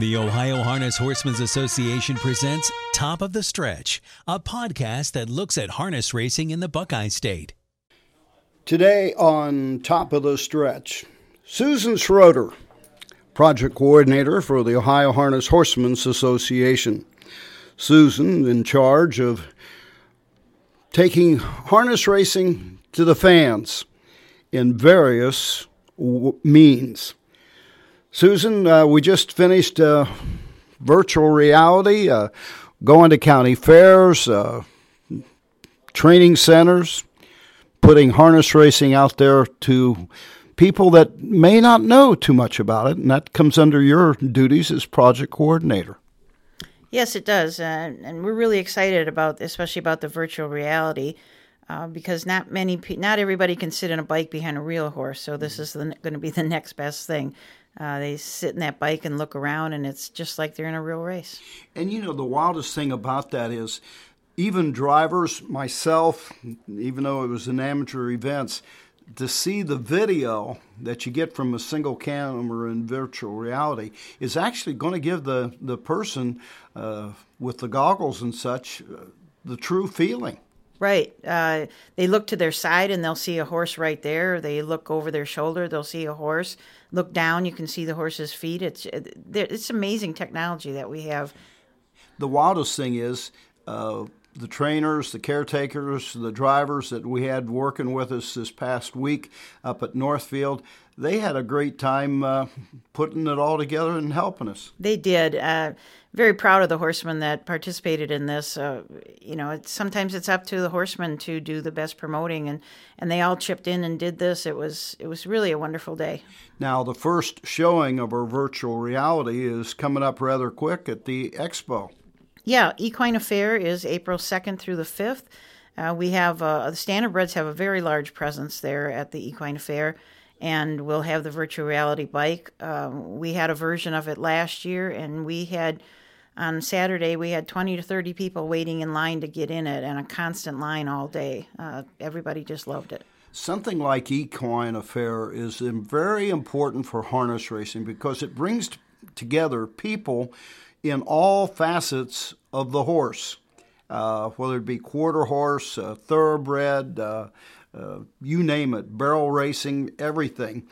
The Ohio Harness Horsemen's Association presents Top of the Stretch, a podcast that looks at harness racing in the Buckeye State. Today on Top of the Stretch, Susan Schroeder, project coordinator for the Ohio Harness Horsemen's Association. Susan in charge of taking harness racing to the fans in various w- means. Susan, uh, we just finished uh, virtual reality, uh, going to county fairs, uh, training centers, putting harness racing out there to people that may not know too much about it, and that comes under your duties as project coordinator. Yes, it does, and we're really excited about, especially about the virtual reality, uh, because not many, pe- not everybody can sit in a bike behind a real horse. So this is going to be the next best thing. Uh, they sit in that bike and look around, and it's just like they're in a real race. And you know, the wildest thing about that is even drivers, myself, even though it was an amateur events, to see the video that you get from a single camera in virtual reality is actually going to give the, the person uh, with the goggles and such uh, the true feeling. Right. Uh, they look to their side and they'll see a horse right there. They look over their shoulder, they'll see a horse. Look down, you can see the horse's feet. It's it's amazing technology that we have. The wildest thing is uh, the trainers, the caretakers, the drivers that we had working with us this past week up at Northfield, they had a great time uh, putting it all together and helping us. They did. Uh, very proud of the horsemen that participated in this. Uh, you know, it's, sometimes it's up to the horsemen to do the best promoting, and, and they all chipped in and did this. It was it was really a wonderful day. Now, the first showing of our virtual reality is coming up rather quick at the expo. Yeah, Equine Affaire is April 2nd through the 5th. Uh, we have uh, the Standardbreds have a very large presence there at the Equine Affaire, and we'll have the virtual reality bike. Um, we had a version of it last year, and we had on Saturday we had 20 to 30 people waiting in line to get in it, and a constant line all day. Uh, everybody just loved it. Something like Equine Affaire is very important for harness racing because it brings together people in all facets of the horse, uh, whether it be quarter horse, uh, thoroughbred, uh, uh, you name it, barrel racing, everything.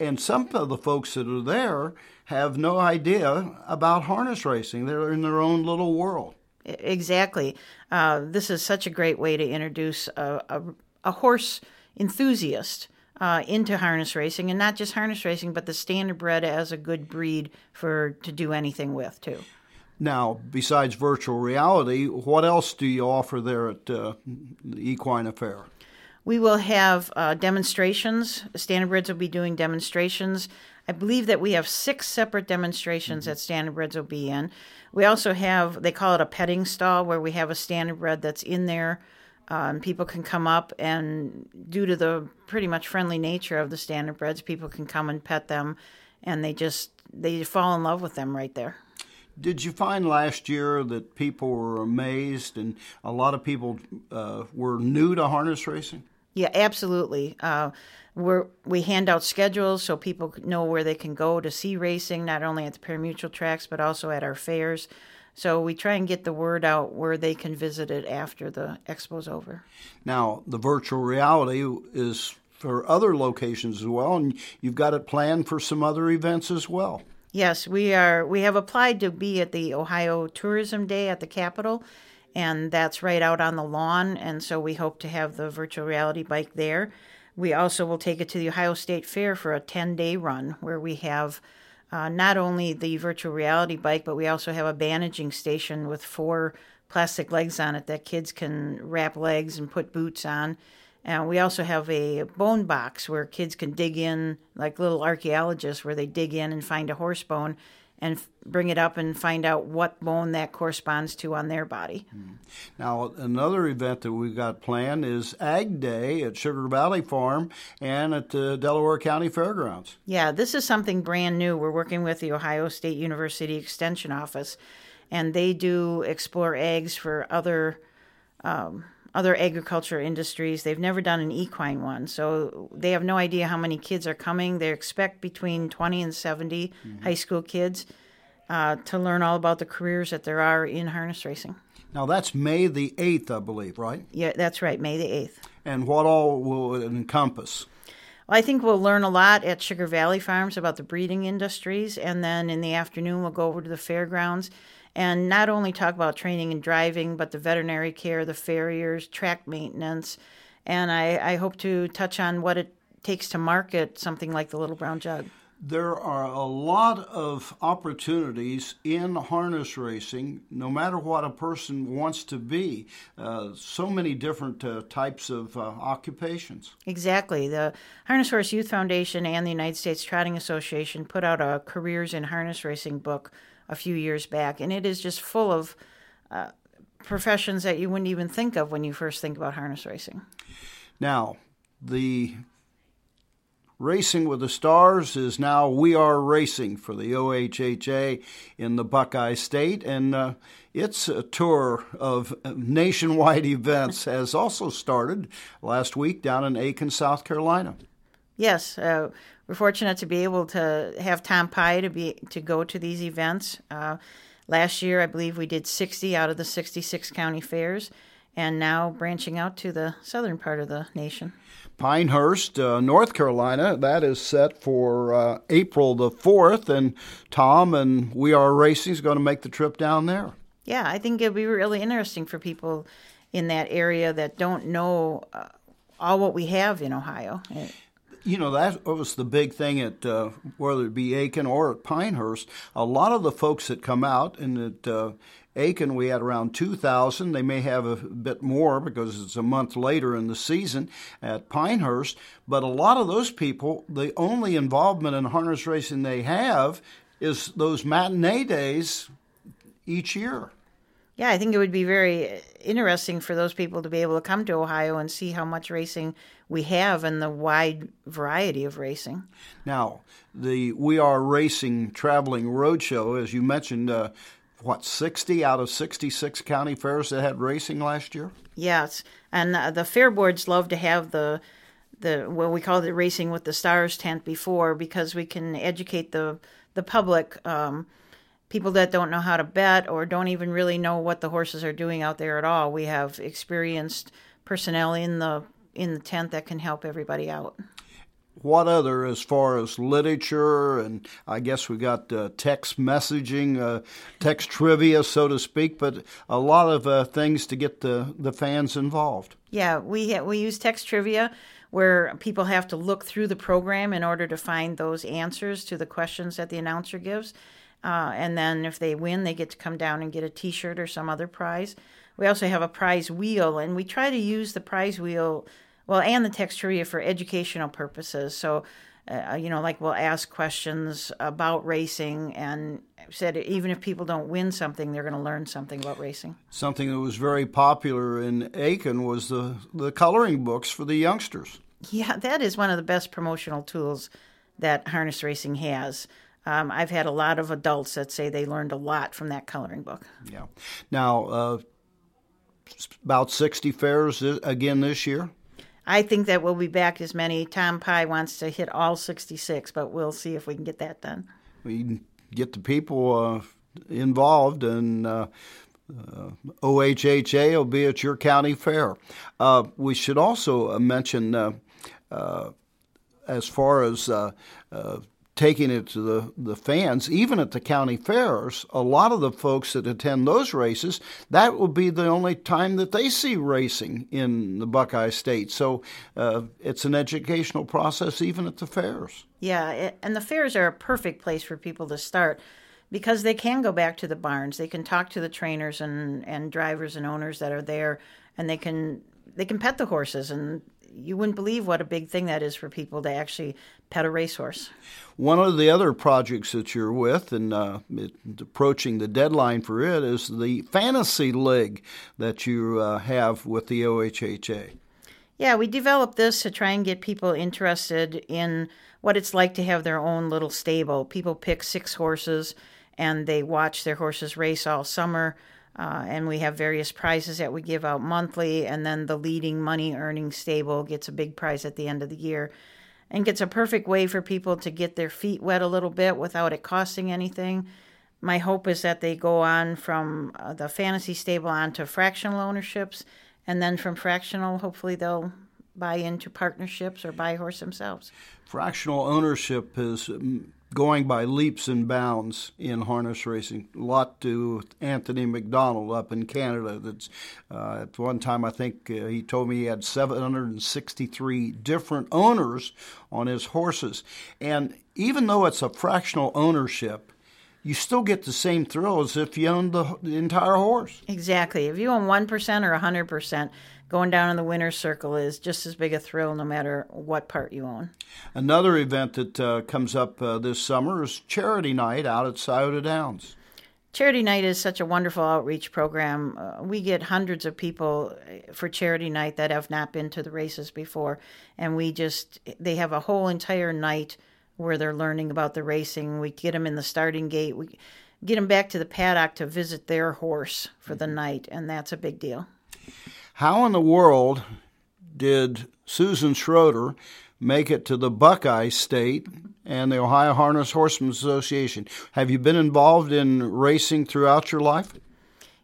And some of the folks that are there have no idea about harness racing. They're in their own little world. Exactly. Uh, this is such a great way to introduce a, a, a horse enthusiast uh, into harness racing, and not just harness racing, but the standardbred as a good breed for to do anything with too. Now, besides virtual reality, what else do you offer there at uh, the Equine Affaire? We will have uh, demonstrations. Standardbreds will be doing demonstrations. I believe that we have six separate demonstrations mm-hmm. that Standardbreds will be in. We also have, they call it a petting stall, where we have a Standardbred that's in there um, people can come up and, due to the pretty much friendly nature of the standardbreds, people can come and pet them, and they just they fall in love with them right there. Did you find last year that people were amazed, and a lot of people uh, were new to harness racing? Yeah, absolutely. Uh, we we hand out schedules so people know where they can go to see racing, not only at the parimutuel tracks but also at our fairs. So we try and get the word out where they can visit it after the expo's over. Now, the virtual reality is for other locations as well, and you've got it planned for some other events as well. Yes, we are. We have applied to be at the Ohio Tourism Day at the Capitol, and that's right out on the lawn. And so we hope to have the virtual reality bike there. We also will take it to the Ohio State Fair for a 10 day run where we have uh, not only the virtual reality bike, but we also have a bandaging station with four plastic legs on it that kids can wrap legs and put boots on. And we also have a bone box where kids can dig in, like little archaeologists, where they dig in and find a horse bone and bring it up and find out what bone that corresponds to on their body. Hmm. Now, another event that we've got planned is Ag Day at Sugar Valley Farm and at the Delaware County Fairgrounds. Yeah, this is something brand new. We're working with the Ohio State University Extension Office, and they do explore eggs for other. Um, other agriculture industries. They've never done an equine one, so they have no idea how many kids are coming. They expect between 20 and 70 mm-hmm. high school kids. uh, to learn all about the careers that there are in harness racing. Now that's May the 8th, I believe, right? Yeah, that's right, May the 8th. And what all will it encompass? Well, I think we'll learn a lot at Sugar Valley Farms about the breeding industries, and then in the afternoon, we'll go over to the fairgrounds and not only talk about training and driving, but the veterinary care, the farriers, track maintenance, and I, I hope to touch on what it takes to market something like the Little Brown Jug there are a lot of opportunities in harness racing, no matter what a person wants to be. Uh, so many different uh, types of uh, occupations. Exactly. The Harness Horse Youth Foundation and the United States Trotting Association put out a Careers in Harness Racing book a few years back, and it is just full of uh, professions that you wouldn't even think of when you first think about harness racing. Now, the Racing with the Stars is now We Are Racing for the OHHA in the Buckeye State, and uh, its a tour of nationwide events has also started last week down in Aiken, South Carolina. Yes, uh, we're fortunate to be able to have Tom Pye to be to go to these events. Uh, last year, I believe we did 60 out of the 66 county fairs, and now branching out to the southern part of the nation. Pinehurst, uh, North Carolina. That is set for uh, April the 4th, and Tom and We Are Racing is going to make the trip down there. Yeah, I think it'll be really interesting for people in that area that don't know uh, all what we have in Ohio. You know, that was the big thing at uh, whether it be Aiken or at Pinehurst. A lot of the folks that come out and at uh, Aiken, we had around 2,000. They may have a bit more because it's a month later in the season at Pinehurst. But a lot of those people, the only involvement in harness racing they have is those matinee days each year. Yeah, I think it would be very interesting for those people to be able to come to Ohio and see how much racing we have and the wide variety of racing. Now, the We Are Racing Traveling Roadshow, as you mentioned, uh, what 60 out of 66 county fairs that had racing last year yes and uh, the fair boards love to have the the what we call the racing with the stars tent before because we can educate the the public um, people that don't know how to bet or don't even really know what the horses are doing out there at all we have experienced personnel in the in the tent that can help everybody out what other as far as literature and I guess we got uh, text messaging, uh, text trivia, so to speak, but a lot of uh, things to get the, the fans involved. Yeah, we we use text trivia where people have to look through the program in order to find those answers to the questions that the announcer gives. Uh, and then if they win, they get to come down and get a T-shirt or some other prize. We also have a prize wheel, and we try to use the prize wheel well, and the text trivia for educational purposes. So, uh, you know, like we'll ask questions about racing and said even if people don't win something, they're going to learn something about racing. Something that was very popular in Aiken was the, the coloring books for the youngsters. Yeah, that is one of the best promotional tools that harness racing has. Um, I've had a lot of adults that say they learned a lot from that coloring book. Yeah. Now, uh, about 60 fairs again this year? I think that we'll be back as many. Tom Pye wants to hit all 66, but we'll see if we can get that done. We get the people uh, involved, and uh, uh, OHHA will be at your county fair. Uh, we should also uh, mention, uh, as far as taking it to the, the fans, even at the county fairs, a lot of the folks that attend those races, that will be the only time that they see racing in the Buckeye State. So uh, it's an educational process even at the fairs. Yeah, and the fairs are a perfect place for people to start because they can go back to the barns. They can talk to the trainers and, and drivers and owners that are there, and they can they can pet the horses and you wouldn't believe what a big thing that is for people to actually pet a racehorse. One of the other projects that you're with, and uh, it, approaching the deadline for it, is the fantasy league that you uh, have with the OHHA. Yeah, we developed this to try and get people interested in what it's like to have their own little stable. People pick six horses and they watch their horses race all summer. Uh, and we have various prizes that we give out monthly, and then the leading money earning stable gets a big prize at the end of the year and gets a perfect way for people to get their feet wet a little bit without it costing anything. my hope is that they go on from uh, the fantasy stable on to fractional ownerships, and then from fractional, hopefully they'll buy into partnerships or buy horse themselves. Fractional ownership is mm, going by leaps and bounds in harness racing. A lot to Anthony McDonald up in Canada. That's uh, at one time I think uh, he told me he had 763 different owners on his horses, and even though it's a fractional ownership, you still get the same thrill as if you owned the, the entire horse. Exactly. If you own 1% or 100%, going down in the winner's circle is just as big a thrill no matter what part you own. Another event that uh, comes up uh, this summer is Charity Night out at Scioto Downs. Charity Night is such a wonderful outreach program. Uh, we get hundreds of people uh, for Charity Night that have not been to the races before, and we just they have a whole entire night where they're learning about the racing. We get them in the starting gate. We get them back to the paddock to visit their horse for the night, and that's a big deal. How in the world did Susan Schroeder make it to the Buckeye State and the Ohio Harness Horsemen's Association? Have you been involved in racing throughout your life?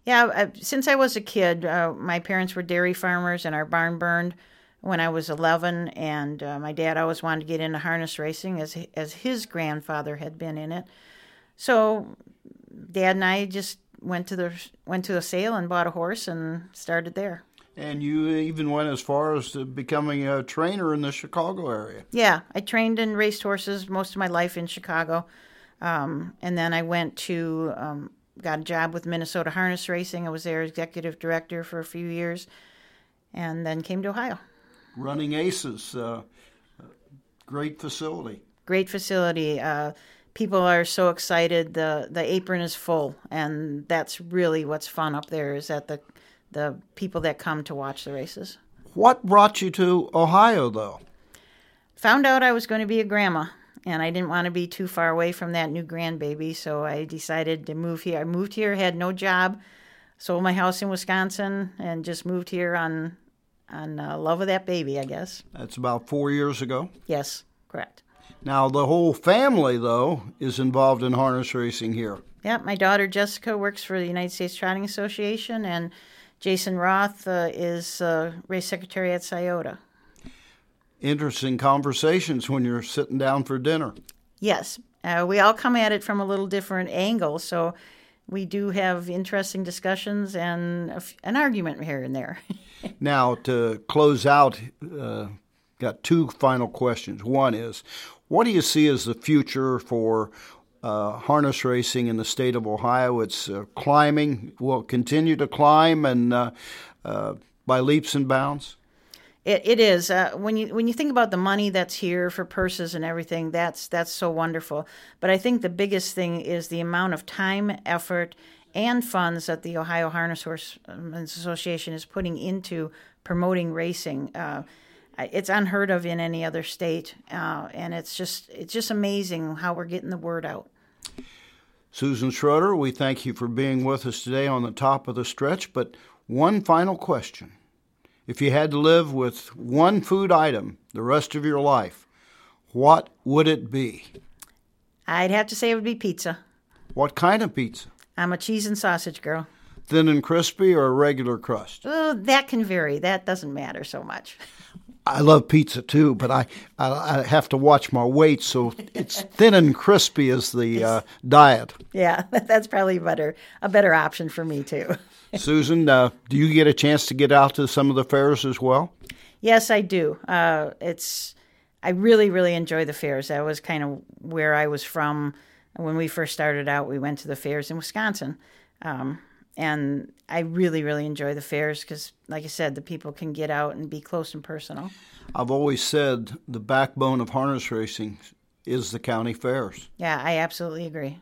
Yeah, uh, since I was a kid, uh, my parents were dairy farmers, and our barn burned when I was 11, and uh, my dad always wanted to get into harness racing as as his grandfather had been in it. So, Dad and I just went to the went to a sale and bought a horse and started there. And you even went as far as to becoming a trainer in the Chicago area. Yeah, I trained and raced horses most of my life in Chicago, um, and then I went to um, got a job with Minnesota Harness Racing. I was their executive director for a few years, and then came to Ohio. Running Aces, uh, great facility. Great facility. Uh, people are so excited. the The apron is full, and that's really what's fun up there. Is that the the people that come to watch the races. What brought you to Ohio, though? Found out I was going to be a grandma, and I didn't want to be too far away from that new grandbaby, so I decided to move here. I moved here, had no job, sold my house in Wisconsin, and just moved here on on uh, love of that baby, I guess. That's about four years ago. Yes, correct. Now the whole family, though, is involved in harness racing here. Yeah, my daughter Jessica works for the United States Trotting Association, and Jason Roth uh, is uh, race secretary at Scioto. Interesting conversations when you're sitting down for dinner. Yes, uh, we all come at it from a little different angle, so we do have interesting discussions and an argument here and there. now, to close out, uh, got two final questions. One is, what do you see as the future for uh, harness racing in the state of Ohio? It's uh, climbing, will continue to climb, and uh, uh, by leaps and bounds. It, it is uh, when you when you think about the money that's here for purses and everything. That's that's so wonderful. But I think the biggest thing is the amount of time, effort, and funds that the Ohio Harness Horsemen's Association is putting into promoting racing. It's unheard of in any other state, uh, and it's just it's just amazing how we're getting the word out. Susan Schroeder, we thank you for being with us today on the top of the stretch. But one final question if you had to live with one food item the rest of your life, what would it be? I'd have to say it would be pizza. What kind of pizza? I'm a cheese and sausage girl. Thin and crispy or a regular crust? Oh, that can vary. That doesn't matter so much. I love pizza too, but I, I, I have to watch my weight, so it's thin and crispy is the uh, diet. Yeah, that's probably better a better option for me too. Susan, uh, do you get a chance to get out to some of the fairs as well? Yes, I do. Uh, it's I really really enjoy the fairs. That was kind of where I was from when we first started out. We went to the fairs in Wisconsin. Um, and I really, really enjoy the fairs because, like I said, the people can get out and be close and personal. I've always said the backbone of harness racing is the county fairs. Yeah, I absolutely agree.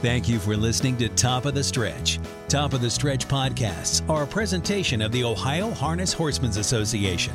Thank you for listening to Top of the Stretch. Top of the Stretch podcasts are a presentation of the Ohio Harness Horsemen's Association.